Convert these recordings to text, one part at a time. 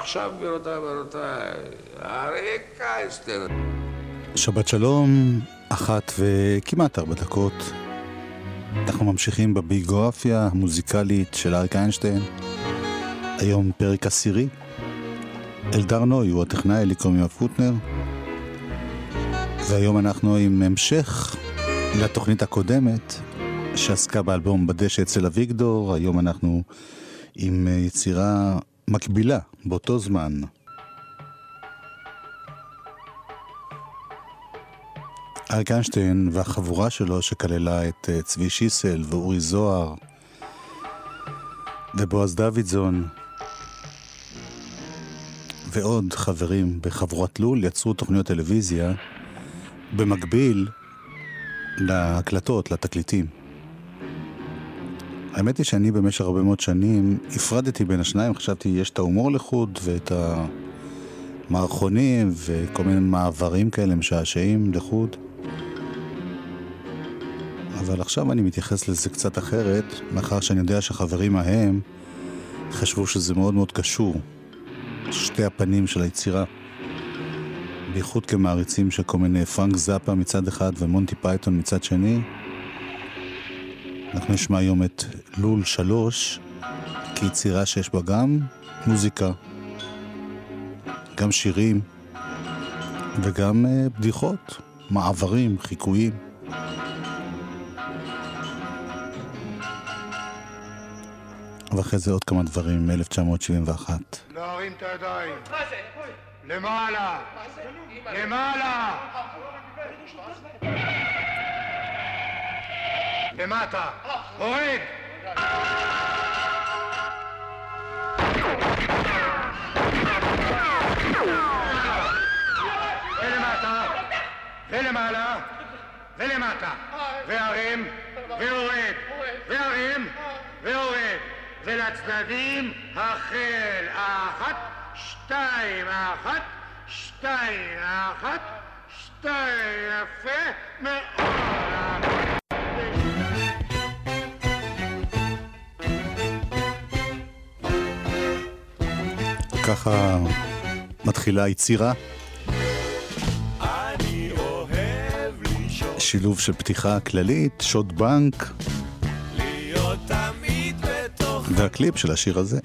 עכשיו, גבירותיי ורבותיי, אריק איינשטיין. שבת שלום, אחת וכמעט ארבע דקות. אנחנו ממשיכים בביוגרפיה המוזיקלית של אריק איינשטיין. היום פרק עשירי. אלדר נוי הוא הטכנאי, לי קוראים פוטנר. והיום אנחנו עם המשך לתוכנית הקודמת שעסקה באלבום בדשא אצל אביגדור. היום אנחנו עם יצירה מקבילה באותו זמן. אריק איינשטיין והחבורה שלו שכללה את אה, צבי שיסל ואורי זוהר ובועז דוידזון ועוד חברים בחבורת לול יצרו תוכניות טלוויזיה במקביל להקלטות, לתקליטים. האמת היא שאני במשך הרבה מאוד שנים הפרדתי בין השניים, חשבתי יש את ההומור לחוד ואת המערכונים וכל מיני מעברים כאלה משעשעים לחוד. אבל עכשיו אני מתייחס לזה קצת אחרת, מאחר שאני יודע שהחברים ההם חשבו שזה מאוד מאוד קשור. שתי הפנים של היצירה. בייחוד כמעריצים של כל מיני פרנק זאפה מצד אחד ומונטי פייתון מצד שני. אנחנו נשמע היום את לול שלוש, כיצירה שיש בה גם מוזיקה, גם שירים וגם uh, בדיחות, מעברים, חיקויים. ואחרי זה עוד כמה דברים מ-1971. להרים את הידיים. למעלה. למעלה. למטה. הורד. ולמטה. ולמעלה. ולמטה. והרים. ויורד. והרים. ויורד. ולצדדים החל. אחת, שתיים, אחת, שתיים, אחת, שתיים, יפה מאוד. ככה מתחילה היצירה. שילוב של פתיחה כללית, שוד בנק. והקליפ של השיר הזה.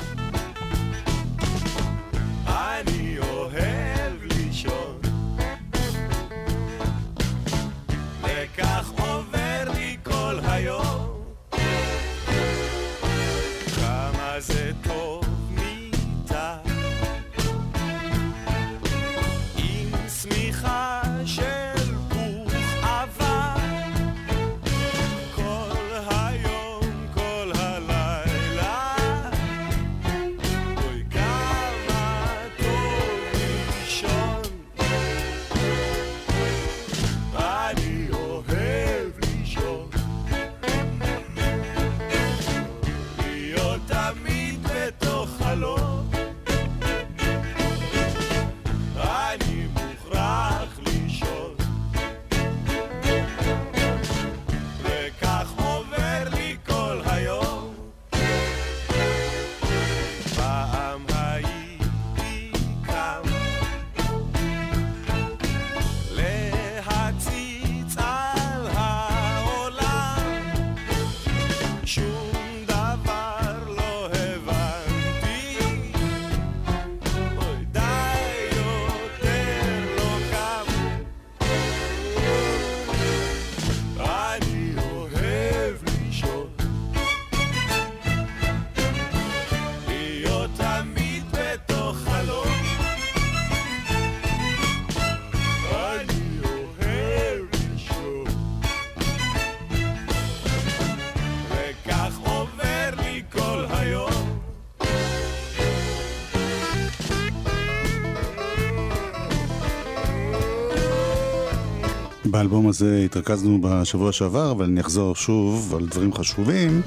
באלבום הזה התרכזנו בשבוע שעבר, אבל אני אחזור שוב על דברים חשובים.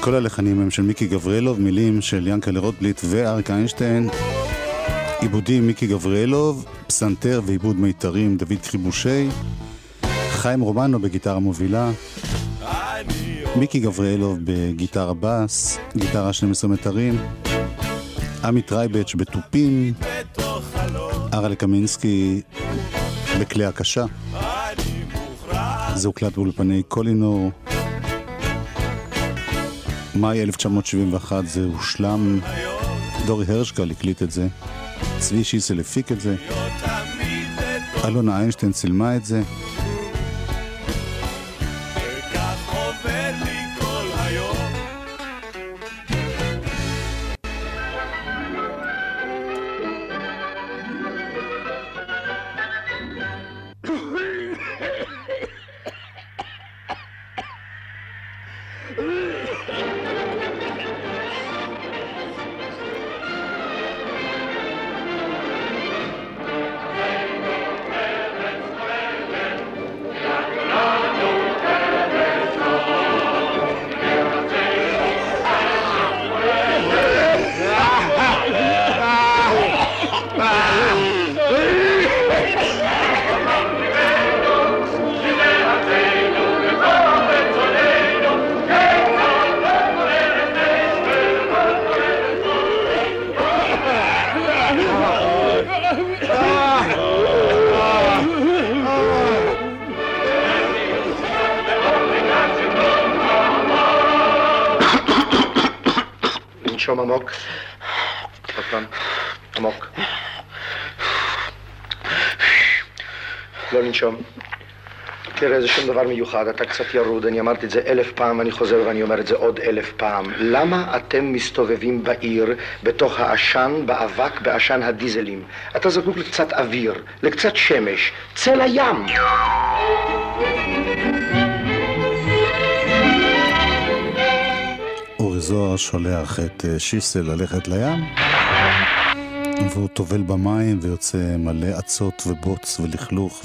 כל הלחנים הם של מיקי גבריאלוב, מילים של ינקלה רוטבליט ואריק איינשטיין. עיבודים מיקי גבריאלוב, פסנתר ועיבוד מיתרים דוד קריבושי. חיים רומנו בגיטרה מובילה. מיקי גבריאלוב בגיטרה בס, גיטרה 12 מיתרים. עמי טרייבץ' בתופים, ארלה קמינסקי בכלי הקשה. זה הוקלט באולפני קולינור. מאי 1971 זה הושלם. דורי הרשקל הקליט את זה. צבי שיסל הפיק את זה. אלונה איינשטיין צילמה את זה. מיוחד, אתה קצת ירוד, אני אמרתי את זה אלף פעם, אני חוזר ואני אומר את זה עוד אלף פעם. למה אתם מסתובבים בעיר, בתוך העשן, באבק, בעשן הדיזלים? אתה זקוק לקצת אוויר, לקצת שמש, צא לים! אורי זוהר שולח את אה, שיסל ללכת לים, והוא טובל במים ויוצא מלא אצות ובוץ ולכלוך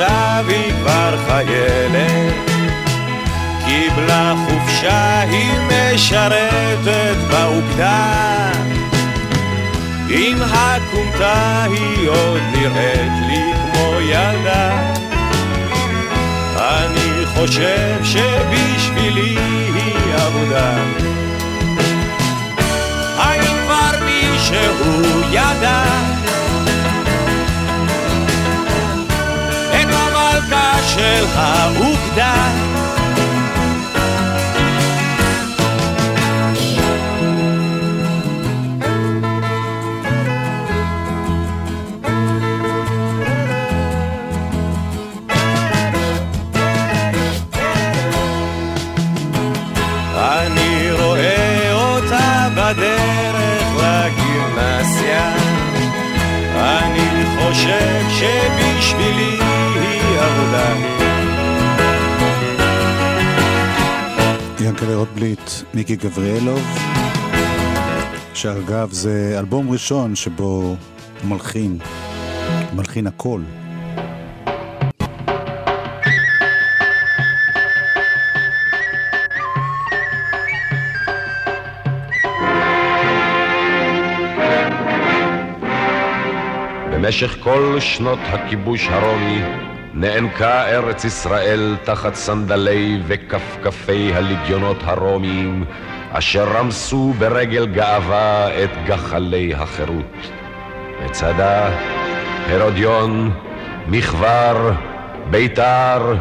עכשיו היא כבר חיילת, קיבלה חופשה, היא משרתת באוגדה. עם הכומתה היא עוד נראית לי כמו ילדה. אני חושב שבשבילי היא עבודה. האם כבר מישהו ידע? של האוגדה. אני רואה אותה חושב שבשבילי עבודה ינקלה רוטבליט, מיקי גבריאלוב, שאגב זה אלבום ראשון שבו מלחין, מלחין הכל. במשך כל שנות הכיבוש הרומי נאנקה ארץ ישראל תחת סנדלי וכפכפי הלגיונות הרומיים אשר רמסו ברגל גאווה את גחלי החירות. מצדה, הרודיון, מכבר, ביתר,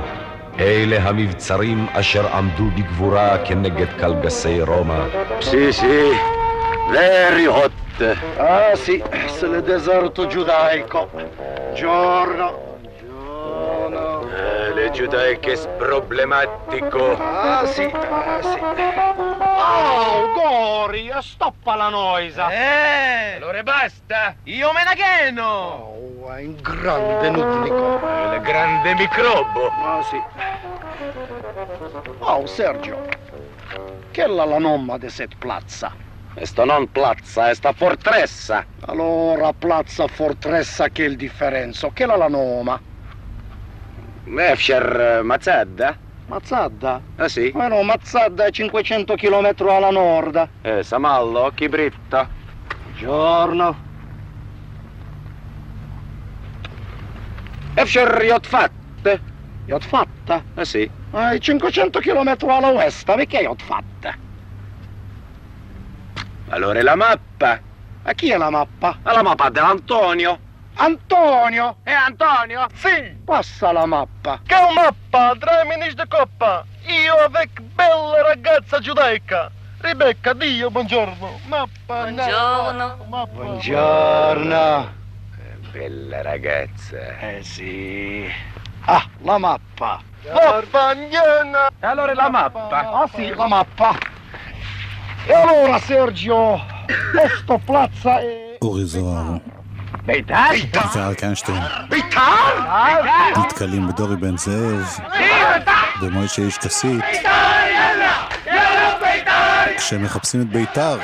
אלה המבצרים אשר עמדו בגבורה כנגד קלגסי רומא. Sì, very hot. Ah sì, se le deserto giudaico. Le giudaiche problematico. Ah sì, ah sì. Oh, Gori, stoppa la noisa! Eh, allora basta. Io me ne cheno! Oh, è in grande nutnico. Il grande microbo. Ah sì. Oh, Sergio. Che è la la nomma de set plazza? Sto non plazza, è sta fortressa. Allora, plazza fortressa che il differenzo? Che è la la noma? Mefsher Mazzadda? Mazzadda? Ah sì? Ma no, Mazzadda è 500 km alla nord. Eh, Samallo, Chibritta. Giorno. Efsher Jotfatte. Io fatta. Ah sì? Ah, 500 km alla west, perché io fatta? Allora la mappa. A chi è la mappa? La mappa dell'Antonio. Antonio! E Antonio? Sì! Passa la mappa! Che mappa? Tre minis di coppa! Io avec bella ragazza giudaica! Rebecca, Dio, buongiorno! Mappa! Buongiorno! Mappa. Buongiorno! Bella ragazza! Eh sì! Ah, la mappa! Vaffangliana! E allora la mappa? mappa. Ah sì, la mappa! E allora Sergio, questo plazza è... Horizon. ביתר? ואריק איינשטיין ביתר? נתקלים בדורי בן זאב, במוישה איש כסית, כשהם מחפשים את ביתר.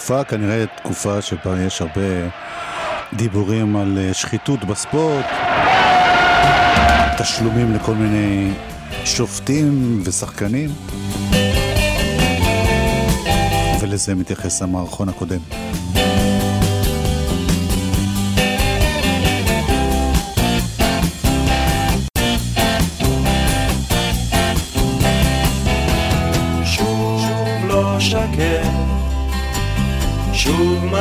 התקופה כנראה תקופה שבה יש הרבה דיבורים על אה, שחיתות בספורט, תשלומים לכל מיני שופטים ושחקנים, ולזה מתייחס המערכון הקודם.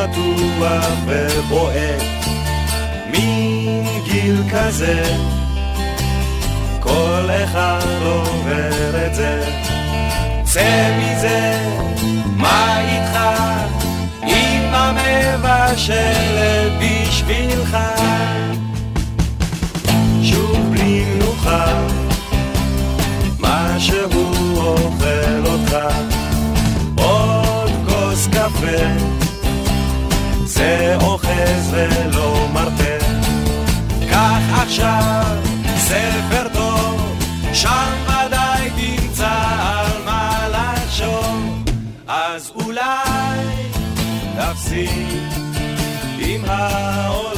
מתוח ובועט, מין גיל כזה, כל אחד עובר את זה. צא מזה, מה איתך? אמא מבשלת בשבילך. שוב בלי מנוחה, מה שהוא אוכל אותך. עוד כוס קפה, זה אוחז ולא מרפה. קח עכשיו ספר טוב, שם ודאי תמצא על מה לחשוב. אז אולי תפסיק עם העולם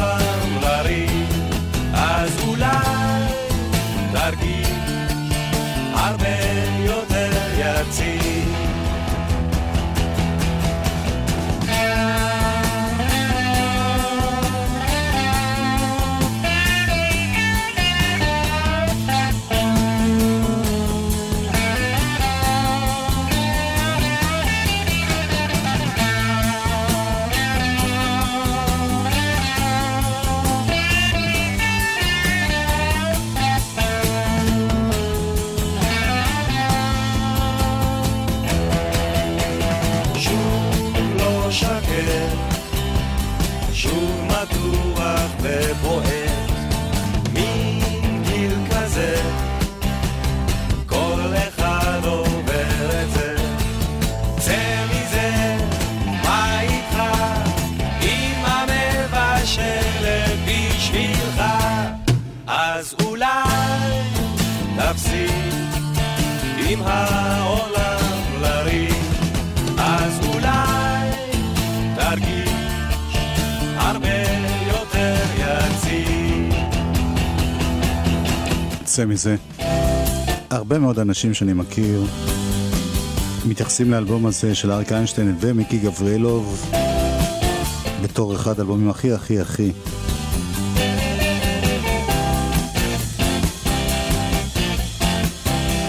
מזה. הרבה מאוד אנשים שאני מכיר מתייחסים לאלבום הזה של אריק איינשטיין ומיקי גבריאלוב בתור אחד האלבומים הכי הכי הכי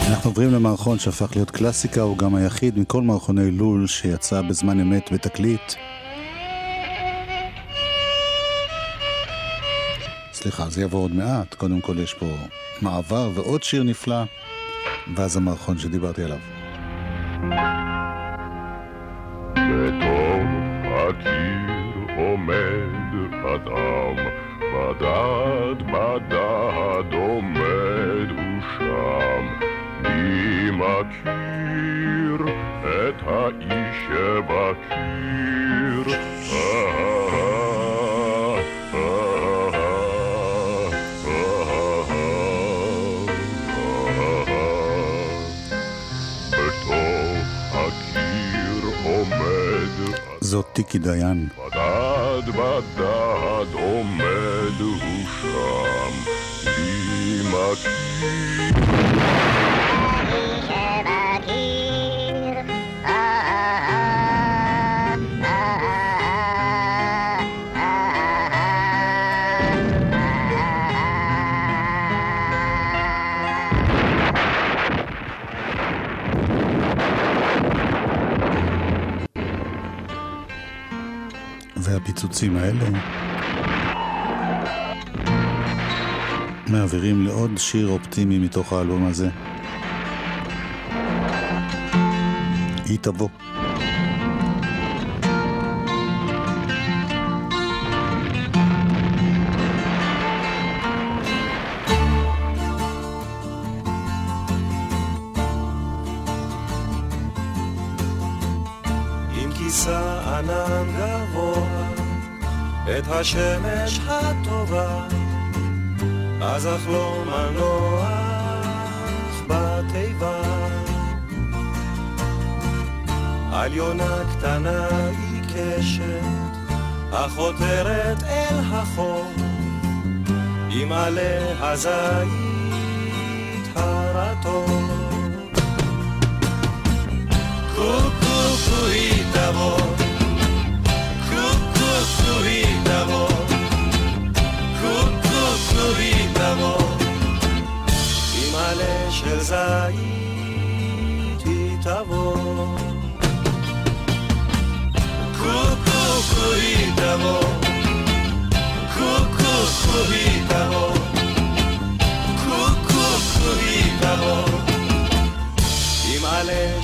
אנחנו עוברים למערכון שהפך להיות קלאסיקה, הוא גם היחיד מכל מערכוני לול שיצא בזמן אמת בתקליט. סליחה, זה יבוא עוד מעט. קודם כל יש פה מעבר ועוד שיר נפלא, ואז המערכון שדיברתי עליו. בתוך הקיר עומד אדם, בדד בדד עומד הוא שם. מי מכיר את האיש שבקיר? טיקי דיין. בדד בדד עומד הוא שם, מי והפיצוצים האלה מעבירים לעוד שיר אופטימי מתוך האלבום הזה. היא תבוא. השמש הטובה, אז אחלום הנוח בתיבה. על יונה קטנה עיקשת, החותרת אל החור, עם עלי הזית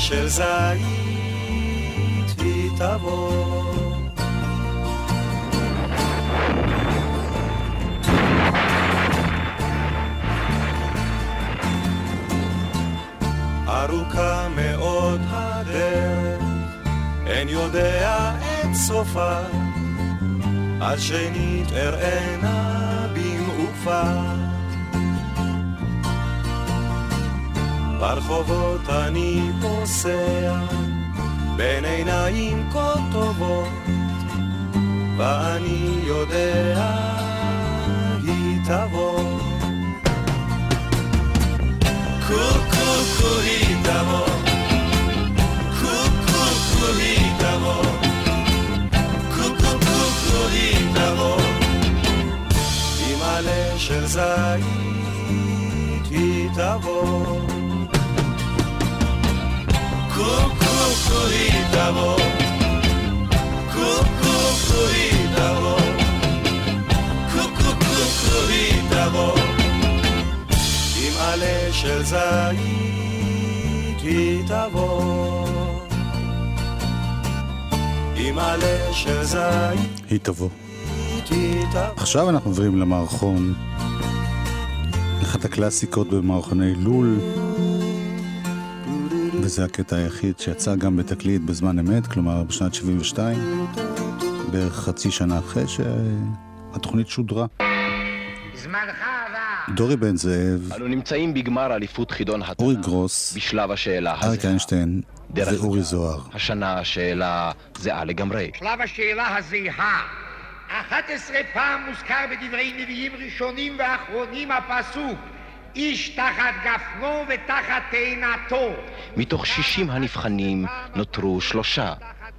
של זית היא תבוא. ארוכה מאוד הדרך, אין יודע את סופה, אז שנית אראנה במעופה. ברחובות אני פוסע, בין עיניים כה טובות, ואני יודע, היא תבוא. היא תבוא, קוקו היא תבוא, קוקו היא תבוא, עם עלה של זית היא תבוא. קוקו היא תבוא, קוקו היא תבוא, של זית היא תבוא. עם עלה של זית היא תבוא. עכשיו אנחנו עוברים למערכון, אחת הקלאסיקות במערכוני לול, וזה הקטע היחיד שיצא גם בתקליט בזמן אמת, כלומר בשנת 72, בערך חצי שנה אחרי שהתוכנית שודרה. זמנך דורי בן זאב, אנו נמצאים בגמר אליפות חידון התנ"ך. אורי גרוס, בשלב השאלה אריק הזהה. איינשטיין ואורי זוהר. השנה השאלה זהה לגמרי. שלב השאלה הזהה. 11 פעם מוזכר בדברי נביאים ראשונים ואחרונים הפסוק איש תחת גפנו ותחת תאנתו. מתוך 60 הנבחנים נותרו שלושה.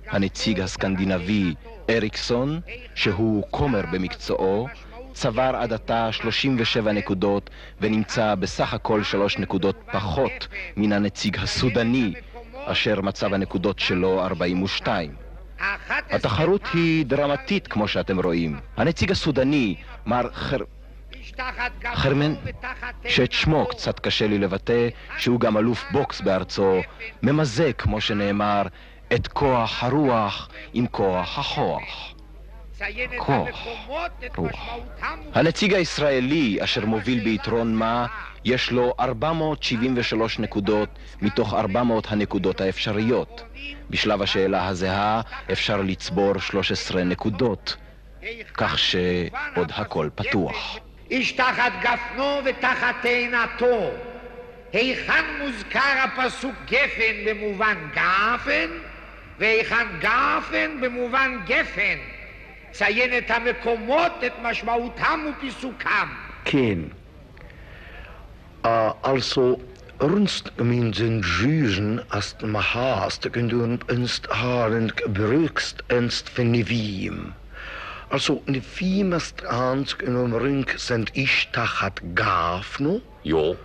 הנציג הסקנדינבי אריקסון, שהוא כומר במקצועו, צבר עד עתה 37 נקודות ונמצא בסך הכל שלוש נקודות פחות מן הנציג הסודני, אשר מצב הנקודות שלו 42. 11 התחרות היא דרמטית כמו שאתם רואים. הנציג הסודני, מר חר... חרמן, שאת שמו קצת קשה לי לבטא, שהוא גם אלוף בוקס בארצו, ממזג, כמו שנאמר, את כוח הרוח עם כוח הכוח. כוח, רוח. הנציג הישראלי, אשר מוביל ביתרון מה, יש לו 473 נקודות מתוך 400 הנקודות האפשריות. בשלב השאלה הזהה אפשר לצבור 13 נקודות, כך שעוד הכל פתוח. איש תחת גפנו ותחת תאנתו. היכן מוזכר הפסוק גפן במובן גפן, והיכן גפן במובן גפן. ציין את המקומות, את משמעותם ופיסוקם. Ken. Uh, also, runst min den jusen ast ma hast, kun du enst haren brukst enst för nivim. Also, ne in Vimestrans in dem Ring sind ich tachat Gafno. Jo.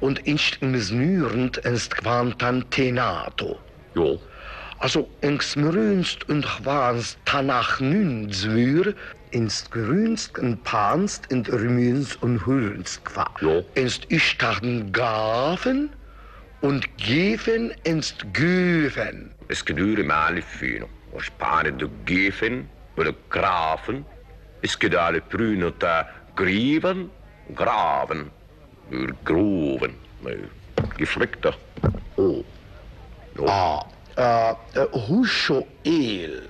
Und ich in Snürend ist Quantantenato. Jo. Also, in Smrünst und Chwanst Tanach Nünzwür, inst grünst und panst und rümünst und hüllenst qua. Jo. Inst ichtachen gafen und gefen inst güfen. Es gedüre mal fühlen. Was paare du gefen willen graven. Is gedaan prunen te grieven, graven. Uur groeven. Nee, geflikte. Oh. No. Ah, uh, Hushoel.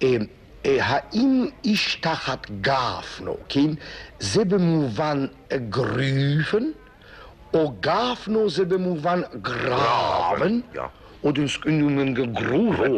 Eh, האם איש תחת גפנו, כן? זה במובן גריפן, או גפנו זה במובן גרבן, או דנסקנונן גגרובן,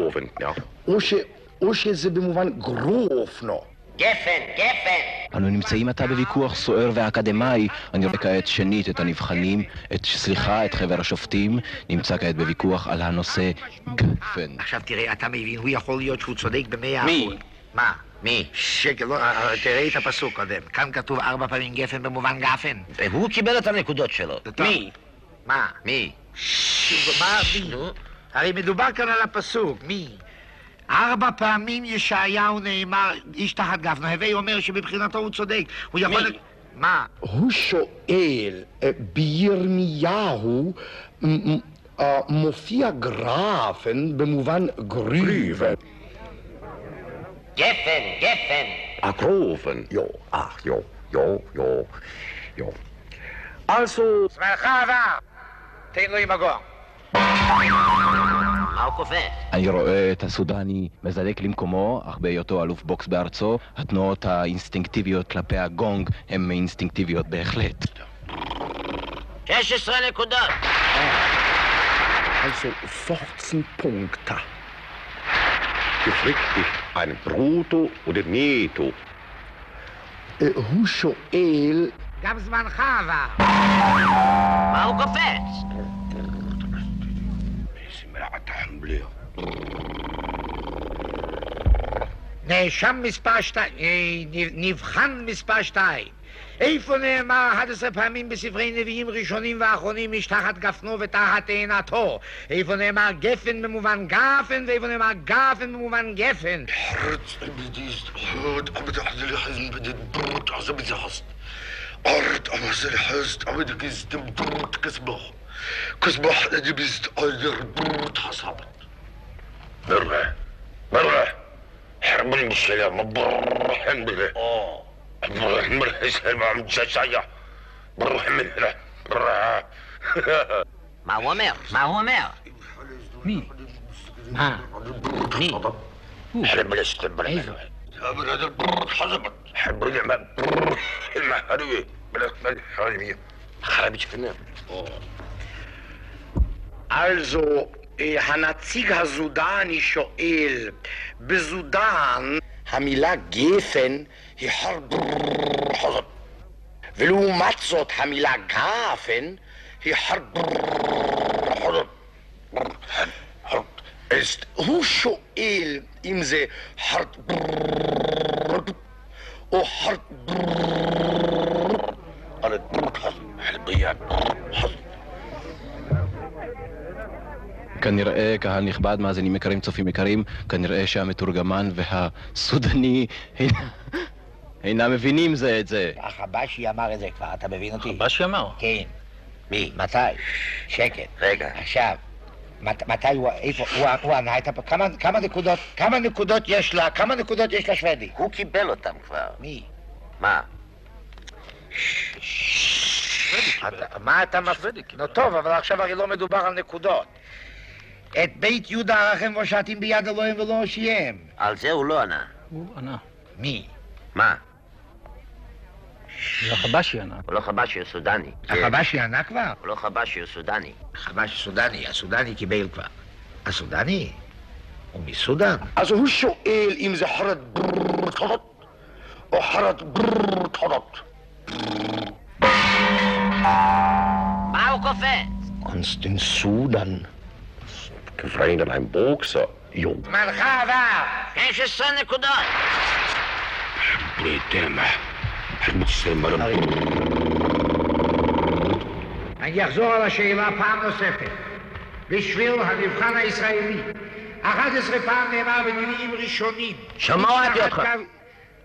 או ש... Oshe, oshe sebemuvan grofno. גפן, גפן! אנו נמצאים עתה בוויכוח סוער ואקדמאי. אני רואה כעת שנית את הנבחנים, את, סליחה, את חבר השופטים, נמצא כעת בוויכוח על הנושא גפן. עכשיו תראה, אתה מבין, הוא יכול להיות שהוא צודק במאה מי? אחוז. מה? מי? שקל, לא, אה, תראה את הפסוק קודם. כאן כתוב ארבע פעמים גפן במובן גפן. הוא קיבל את הנקודות שלו. מי? מה? מי? מה מי? הרי מדובר כאן על הפסוק, מי? ארבע פעמים ישעיהו נאמר, איש תחת גפנו, הווי אומר שמבחינתו הוא צודק. הוא יכול... מי? מה? Husho el, äh, בירמיהו, äh, מופיע גרפן במובן גריבן. גפן, גפן. Ah, groven. Jo. Ach, jo, jo, jo, jo. Also, זמנך עבר. תן לו עם הגור. מה הוא קופץ? אני רואה את הסודני מזדק למקומו, אך בהיותו אלוף בוקס בארצו, התנועות האינסטינקטיביות כלפי הגונג הן אינסטינקטיביות בהחלט. 16 נקודות. Also 14 Punkte. ist ein Bruto oder Neto. Äh, Husho el, גם זמנך עבר. מה הוא קופץ? נאשם מספר שתיים, נבחן מספר שתיים. איפה נאמר 11 פעמים בספרי נביאים ראשונים ואחרונים איש תחת גפנו ותחת תאנתו? איפה נאמר גפן במובן גפן ואיפה נאמר גפן במובן גפן? Art, كصبح لبست أجر برد حصابت. مرة مرة. حرمان من السلام بروح بلا آه. بروح مرة سلام عم تشاشايا بروح مرة بروح. ما هو مير ما هو مير مين؟ ها مين؟ حرم هذا حزبت برد بلا خارجية خارج Also, הנציג הסודני שואל, בסודן המילה גפן היא חרברחוזות, ולעומת זאת המילה גפן היא. אז הוא שואל אם זה חרבר או חרבר כנראה, קהל נכבד, מאזינים יקרים, צופים יקרים, כנראה שהמתורגמן והסודני אינם מבינים זה את זה. החבשי אמר את זה כבר, אתה מבין אותי? חבשי אמר? כן. מי? מתי? שקט. רגע. עכשיו, מת- מתי הוא, איפה, הוא, הוא ענה את הפ... כמה, כמה נקודות, כמה נקודות יש לה, כמה נקודות יש לשוודי? הוא קיבל אותם כבר. מי? מה? אתה- מה אתה מפ... נו טוב, אבל עכשיו הרי לא מדובר על נקודות. את בית יהודה ערכם ושעתים ביד אלוהים ולא הושיעם. על זה הוא לא ענה. הוא ענה. מי? מה? זה החבשי ענה. הוא לא חבשי, הוא סודני. החבשי ענה כבר? הוא לא חבשי, הוא סודני. החבשי סודני, הסודני קיבל כבר. הסודני? הוא מסודן? אז הוא שואל אם זה חרד ברטונות או חרד ברטונות. מה הוא קופץ? קונסטין סודן. En boksen, jong. זמנך עבר! 16 נקודות! Moet slimmer אני אחזור על השאלה פעם נוספת. בשביל המבחן הישראלי, 11 פעם נאמר בנביאים ראשונים. שמעתי אותך.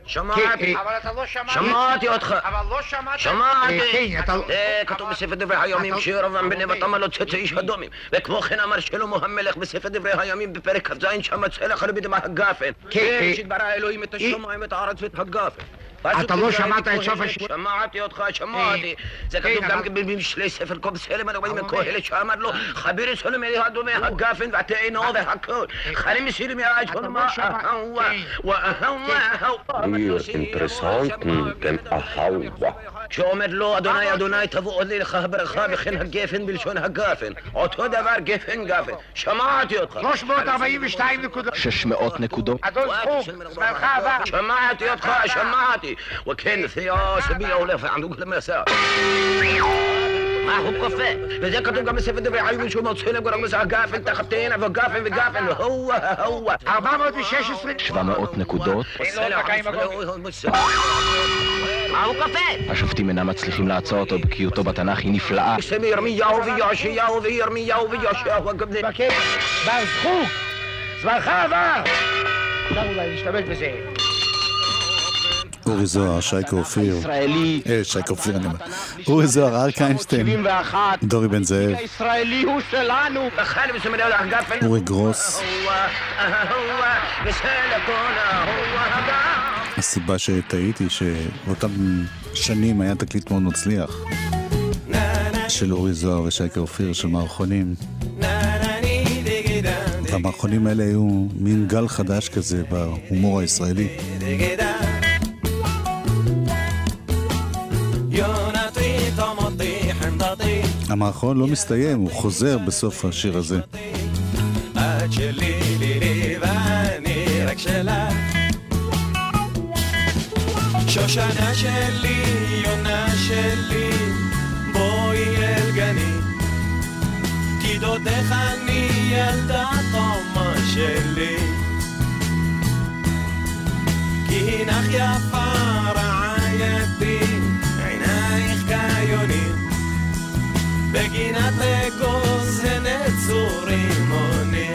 שמעתי. אה, אבל אתה לא שמעת. שמעתי אותך. אבל לא שמעת. שמעתי. אה, כן, אתה... זה כתוב בספר דברי הימים אתה- שירבעם בן נבט אמר לו צאצא איש אדומים וכמו כן אמר שלמה המלך בספר דברי הימים בפרק כ"ז שם צלח רבי הגפן כן, אה, שברא אלוהים את השמיים את הארץ ואת הגפן אתה לא שמעת את סוף הש- שמעתי אותך, שמעתי. זה כן, כתוב גם אבל- במשלי ספר קוב סלם הרבנים אבל- הקהלת שאמר לו חביר סלם אלי הדומה הגפן והתאנו והכל חלים שלמה לא שמע- אהווה כן. ואהווה Hier interessanten den Ahawa. שאומר לו, אדוני, אדוני, תבוא עוד לי לך הברכה, וכן הגפן בלשון הגפן. אותו דבר, גפן, גפן. שמעתי אותך. 342 נקודות. 600 נקודות. אדון סחוג, זמנך עבר. שמעתי אותך, שמעתי. וכן, תיאס בי הולך ועמדו כל המסע. מה הוא קופא? וזה כתוב גם בספר דברי הימים שהוא מוצא לגורם לזה הגפן תחת תאנה וגפן וגפן והוא ההוא 416 700 נקודות. מה הוא קופא? השופטים אינם מצליחים לעצור אותו, בקיאותו בתנ"ך היא נפלאה. שם ירמיהו ויאשיהו וירמיהו ויאשיהו בר זכוק, זמנך עבר. אפשר אולי להשתמש בזה. אורי זוהר, שייקה אופיר. אה, שייקה אופיר אני אומר. אורי זוהר, אריק איינשטיין. 71. דורי בן זאב. אורי גרוס. הסיבה שטעיתי שבאותם שנים היה תקליט מאוד מצליח של אורי זוהר ושייקה אופיר של מערכונים. והמערכונים האלה היו מין גל חדש כזה בהומור הישראלי. המערכון לא מסתיים, הוא חוזר בסוף השיר הזה. שושנה שלי, יונה שלי, בואי אל גני כי דודך אני ילדה תומה שלי. כי הינך יפה רעייתי, עינייך כיונים בגינת אגוז הנצורים עונים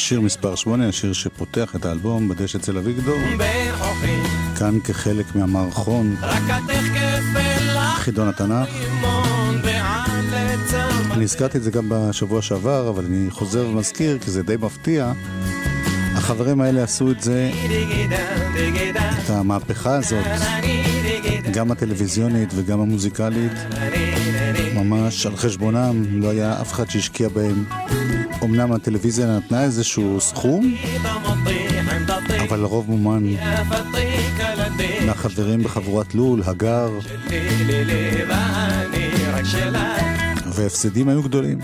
שיר מספר 8, השיר שפותח את האלבום בדש אצל אביגדור. כאן כחלק מהמערכון חידון התנ"ך. אני הזכרתי את זה גם בשבוע שעבר, אבל אני חוזר ומזכיר, כי זה די מפתיע. החברים האלה עשו את זה, את המהפכה הזאת, גם הטלוויזיונית וגם המוזיקלית, ממש על חשבונם, לא היה אף אחד שהשקיע בהם. אמנם הטלוויזיה נתנה איזשהו סכום, אבל לרוב מומן מהחברים בחבורת לול, הגר. והפסדים היו גדולים.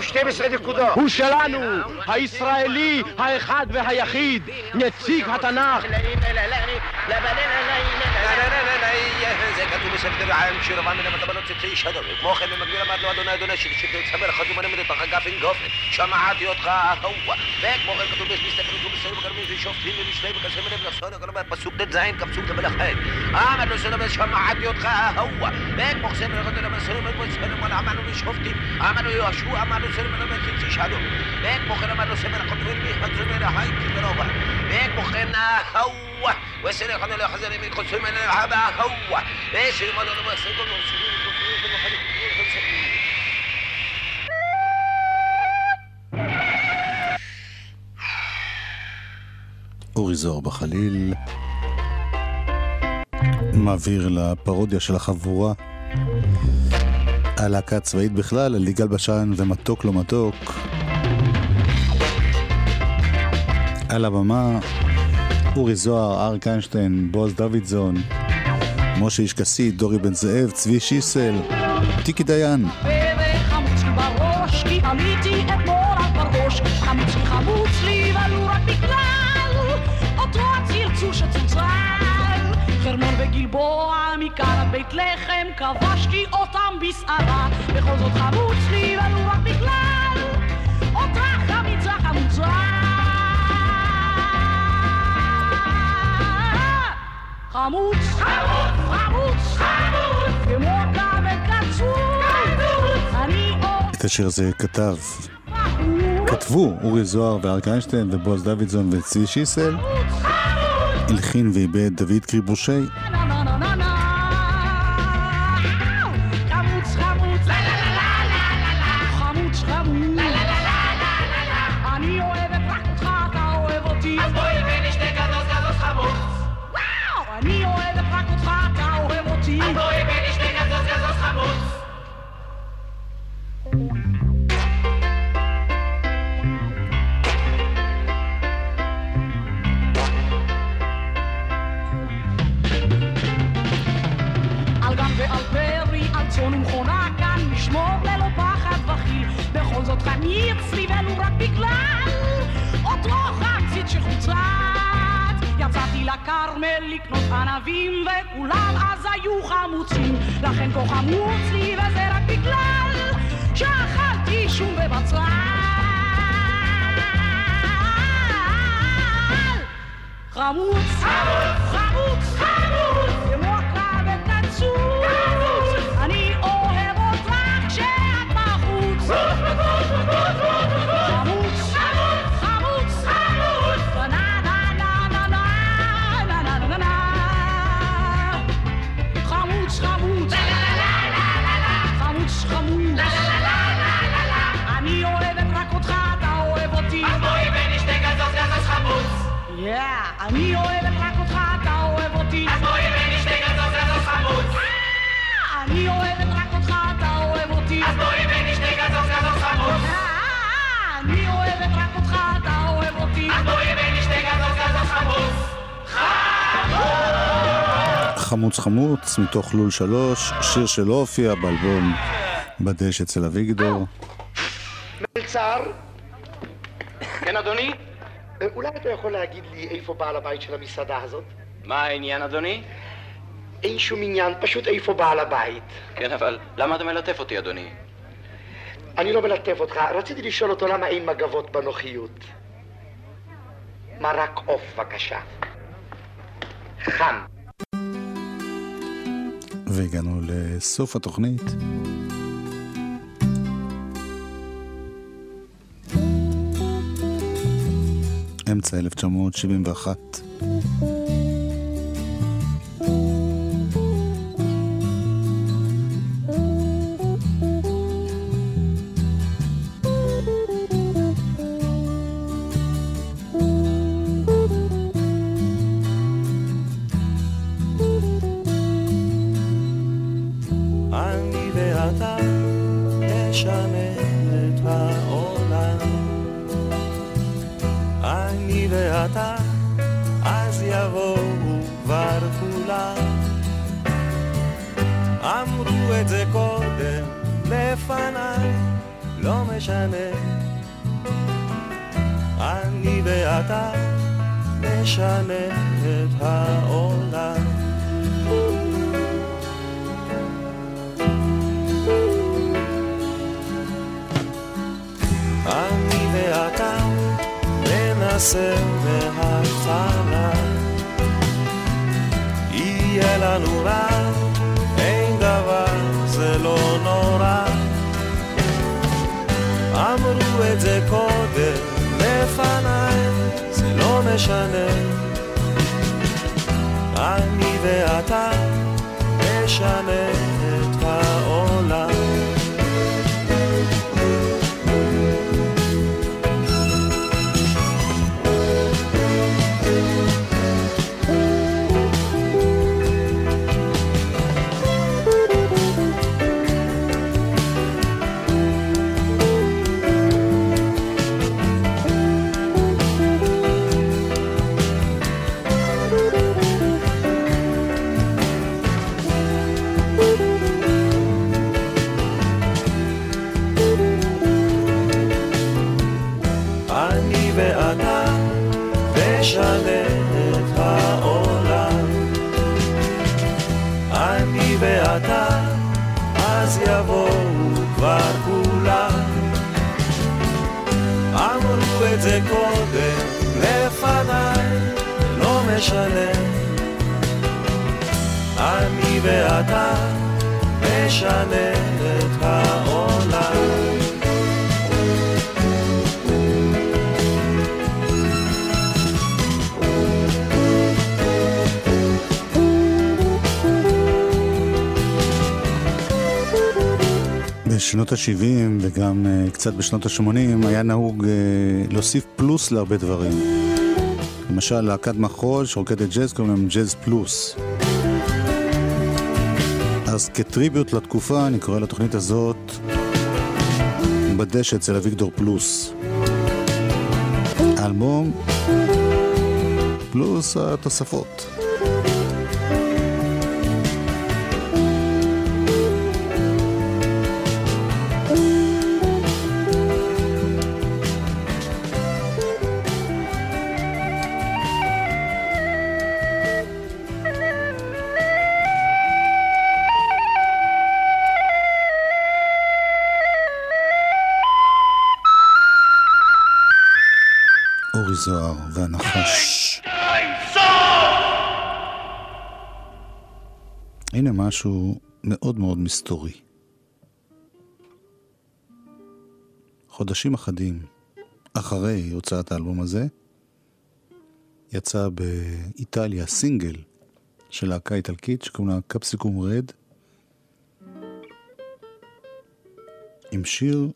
שתים עשרה נקודות. הוא שלנו, הישראלי האחד והיחיד, נציג התנ"ך. זה כתוב בספר העם שיר רבן מן המטבלות צאצאי שדו כמו כן במקביל אמר לו אדוני אדוני שתצמר לך זומנים לתוך גפן גופן שמעתי אותך אהובה וכמו כן כתוב בספר בגרמי ושופטים ומשלי וכסף מלב נחסון הגרמה פסוק ט"ז כפסוק למלך ה' אמר לו סלומון שמעתי אותך ההוא. וכמו חסם לרדו למר סלומון כמו סלומון אמר לו לשופטים אמר לו יהושע אמר לו סלומון אמר לו תשאלו וכמו כן אמר לו סמר הקודמים מיכבד סלומון החיים כברובה וכמו כן ההוא? וסלומון יכול להחזר ימין חוסם אל ההוא. וסלומון לא מסתכל לו סלומון אורי זוהר בחליל מעביר לפרודיה של החבורה הלהקה הצבאית בכלל, על יגאל בשן ומתוק לא מתוק. על הבמה אורי זוהר, אריק איינשטיין, בועז דוידזון, משה איש כסית, דורי בן זאב, צבי שיסל, טיקי דיין. וחמוץ בית לחם, כבשתי אותם בסערה. בכל זאת חמוץ לי, ולו רק בגלל אותה חמיצה חמוצה. חמוץ, חמוץ, חמוץ, חמוץ, כמו כבל קצור, אני אוהב את השיר הזה כתב, כתבו אורי זוהר ואריק איינשטיין ובועז דוידזון וצבי שיסל, הלחין ואיבד דוד קריבושי. amor. amor. חמוץ. חמוץ מתוך לול שלוש, שיר שלא הופיע באלבום בדש אצל אביגדור. מלצר, כן, אדוני? אולי אתה יכול להגיד לי איפה בעל הבית של המסעדה הזאת? מה העניין, אדוני? אין שום עניין, פשוט איפה בעל הבית. כן, אבל למה אתה מלטף אותי, אדוני? אני לא מלטף אותך, רציתי לשאול אותו למה אין מגבות בנוחיות. מרק עוף, בבקשה. חם. והגענו לסוף התוכנית. אמצע 1971. נשנה את העולם. בשנות ה-70 וגם uh, קצת בשנות ה-80 היה נהוג uh, להוסיף פלוס להרבה דברים. למשל, להקת מחול שרוקדת ג'אז קוראים להם ג'אז פלוס. אז כטריביוט לתקופה אני קורא לתוכנית הזאת בדשא אצל אביגדור פלוס. האלבום פלוס התוספות. הנה משהו מאוד מאוד מסתורי. חודשים אחדים אחרי הוצאת האלבום הזה, יצא באיטליה סינגל של להקה איטלקית שקוראים לה קפסיקום רד, עם שיר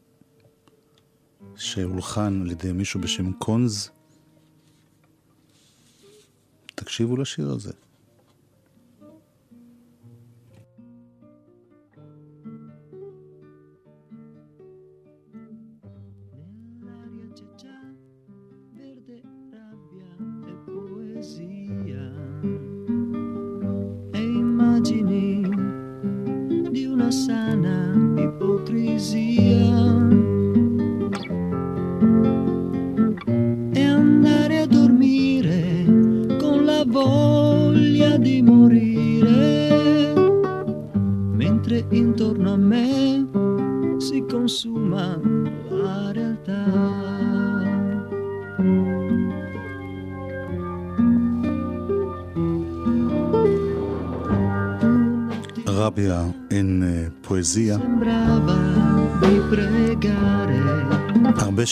שהולחן על ידי מישהו בשם קונז. תקשיבו לשיר הזה.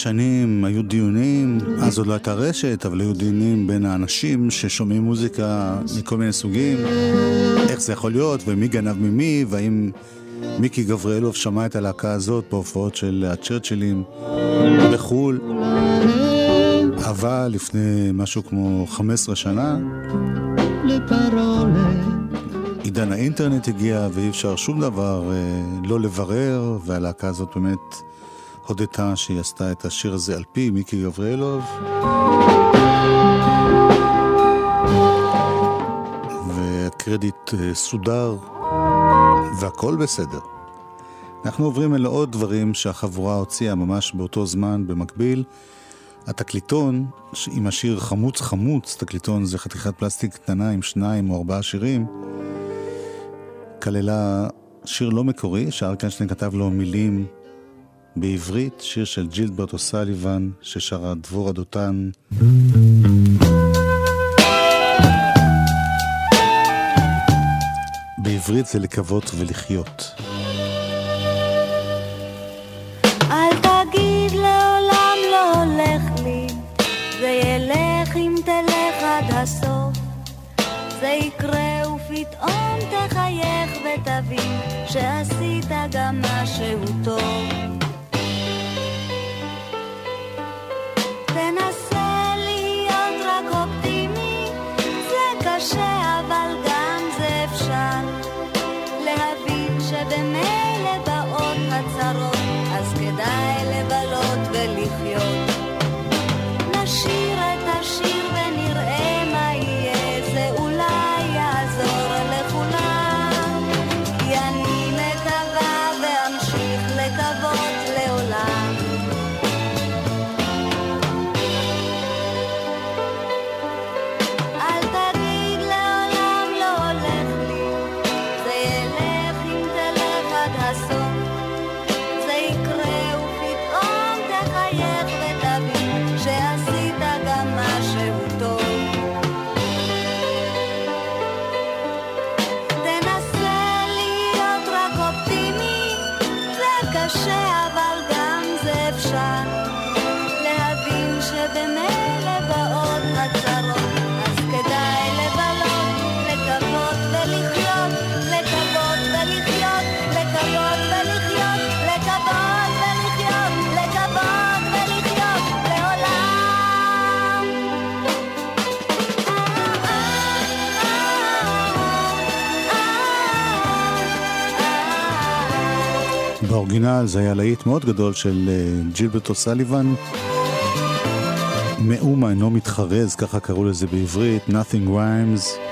שנים היו דיונים, אז עוד לא הייתה רשת, אבל היו דיונים בין האנשים ששומעים מוזיקה מכל מיני סוגים, איך זה יכול להיות, ומי גנב ממי, והאם מיקי גבריאלוב שמע את הלהקה הזאת בהופעות של הצ'רצ'ילים בחו"ל. אבל לפני משהו כמו 15 שנה, עידן האינטרנט הגיע ואי אפשר שום דבר אה, לא לברר, והלהקה הזאת באמת הודתה שהיא עשתה את השיר הזה על פי מיקי גבריאלוב. והקרדיט אה, סודר, והכל בסדר. אנחנו עוברים אל עוד דברים שהחבורה הוציאה ממש באותו זמן, במקביל. התקליטון, עם השיר חמוץ חמוץ, תקליטון זה חתיכת פלסטיק קטנה עם שניים או ארבעה שירים, כללה שיר לא מקורי, שאריק איינשטיין כתב לו מילים בעברית, שיר של ג'ילברט אוסליבן, ששרה דבורה דותן. בעברית זה לקוות ולחיות. אל תגיד לעולם לא הולך לי, זה ילך אם תלך עד הסוף. זה יקרה ופתאום תחייך ותבין שעשית גם משהו טוב. באורגינל זה היה להיט מאוד גדול של אה, ג'ילברט אוסליבן. מאומה אינו מתחרז, ככה קראו לזה בעברית, Nothing Rhymes.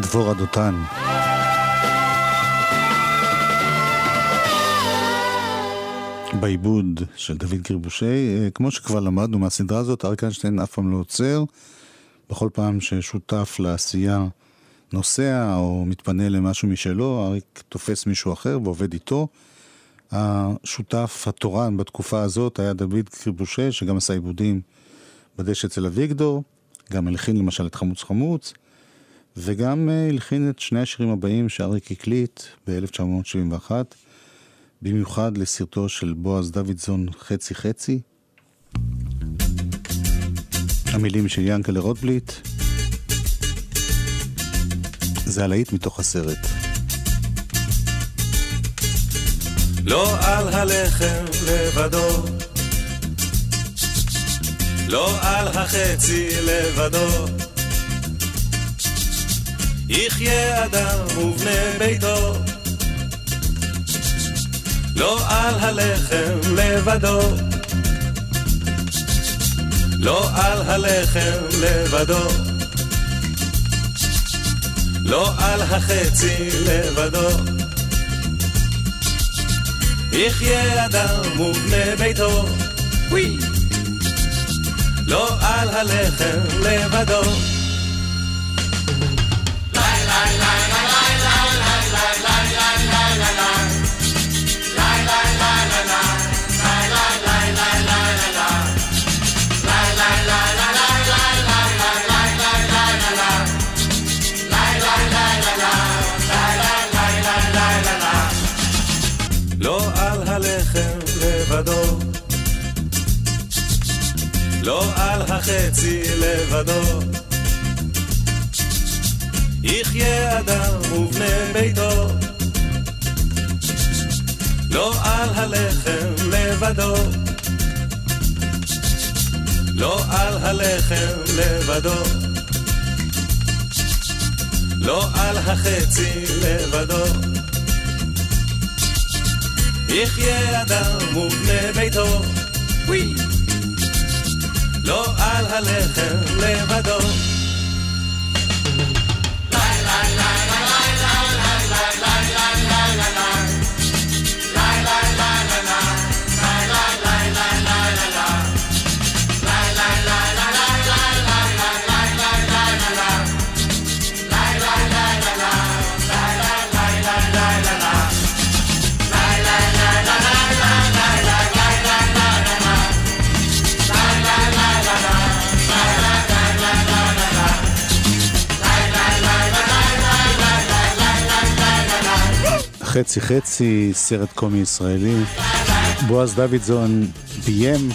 דבורה דותן. בעיבוד של דוד קריבושי, אה, כמו שכבר למדנו מהסדרה הזאת, אריק איינשטיין אף פעם לא עוצר. בכל פעם ששותף לעשייה נוסע או מתפנה למשהו משלו, אריק תופס מישהו אחר ועובד איתו. השותף התורן בתקופה הזאת היה דוד קריבושי, שגם עשה עיבודים בדשא אצל אביגדור, גם הלחין למשל את חמוץ חמוץ, וגם אה, הלחין את שני השירים הבאים שאריק הקליט ב-1971, במיוחד לסרטו של בועז דוידזון חצי חצי. המילים של ינקלה רוטבליט. זה הלהיט מתוך הסרט. לא על הלחם לבדו, לא על החצי לבדו. יחיה אדם ובני ביתו, לא על הלחם לבדו, לא על הלחם לבדו, לא על החצי לבדו. יחיה אדם ובני ביתו, ווי! לא על הלחם לבדו. לא לבדו, לא על החצי לבדו. יחיה אדם ובני ביתו, לא על הלחם לבדו, לא על הלחם לבדו, לא על החצי לבדו. יחיה אדם ובני ביתו, ווי! לא על הלחם לבדו. חצי חצי, סרט קומי ישראלי. בועז דוידזון ביים.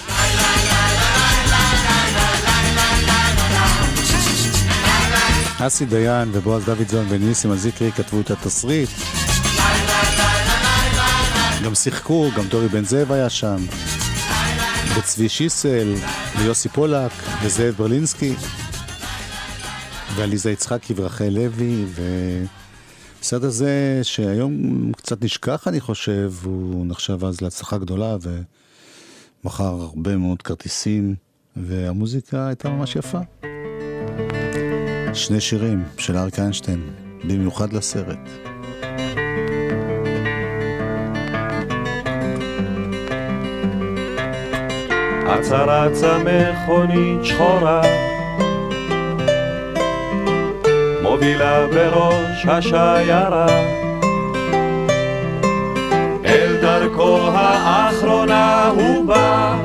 אסי דיין ובועז דוידזון וניסים הזיקרי כתבו את התסריט. גם שיחקו, גם דורי בן זאב היה שם. וצבי שיסל, ויוסי פולק, וזאב ברלינסקי, ועליזה יצחקי ורחל לוי, ו... הסרט הזה, שהיום קצת נשכח, אני חושב, הוא נחשב אז להצלחה גדולה, ומכר הרבה מאוד כרטיסים, והמוזיקה הייתה ממש יפה. שני שירים של אריק איינשטיין, במיוחד לסרט. אצה רצה מכונית שחורה מובילה בראש השיירה. אל דרכו האחרונה הוא בא.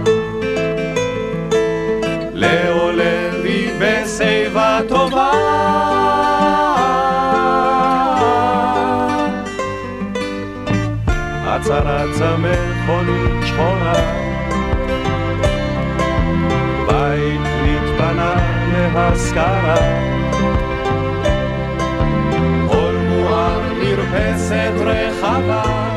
לעולבי בשיבה טובה. אצה רצה מכונית שחורה. בית נתפנה להשכרה מרפסת רחבה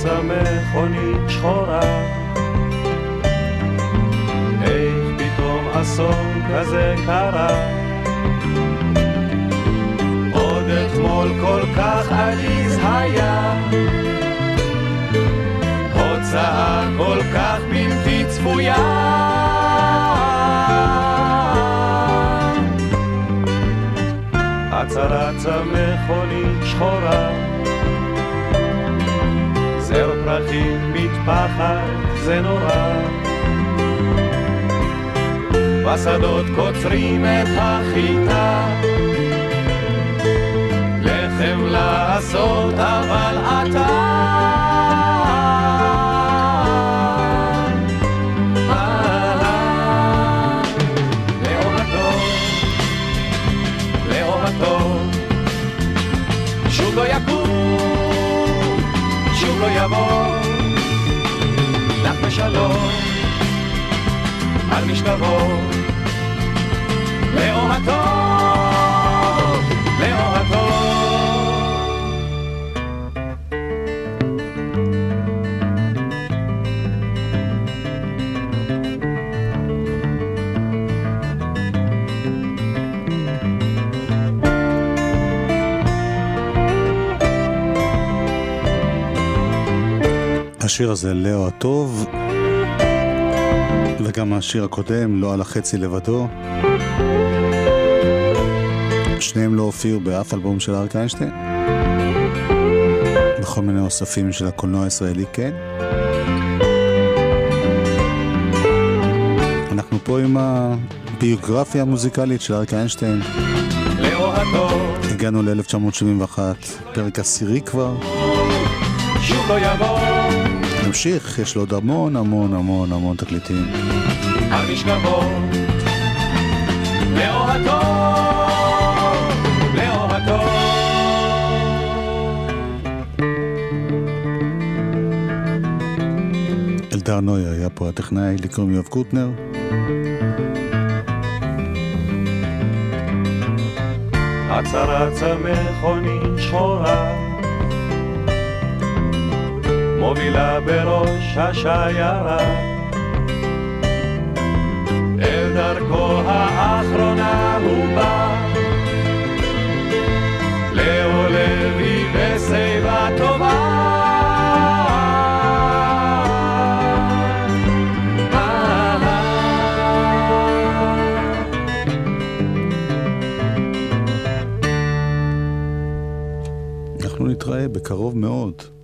רצה מכונית שחורה. איך פתאום אסון כזה קרה? עוד אתמול כל כך עליז היה. הוצאה כל כך בלתי צפויה. אצה רצה מכונית שחורה פרחים מתפחת זה נורא. בשדות קוצרים את החיטה. לחם לעשות אבל אתה יבוא, נח בשלום, על משכבו, לאהובתו, השיר הזה, לאו הטוב, וגם השיר הקודם, לא על החצי לבדו. שניהם לא הופיעו באף אלבום של אריק איינשטיין. בכל מיני אוספים של הקולנוע הישראלי כן. אנחנו פה עם הביוגרפיה המוזיקלית של אריק איינשטיין. הגענו ל-1971, פרק עשירי כבר. שוב לא יבוא, נמשיך, יש לו עוד המון המון המון המון תקליטים. אלדר נוי היה פה הטכנאי, לי קוראים יואב קוטנר. אצה רצה מכונית שחורה מובילה בראש השיירה. אל דרכו האחרונה הוא בא. לאו לוי בשיבה טובה. נתראה בקרוב מאוד.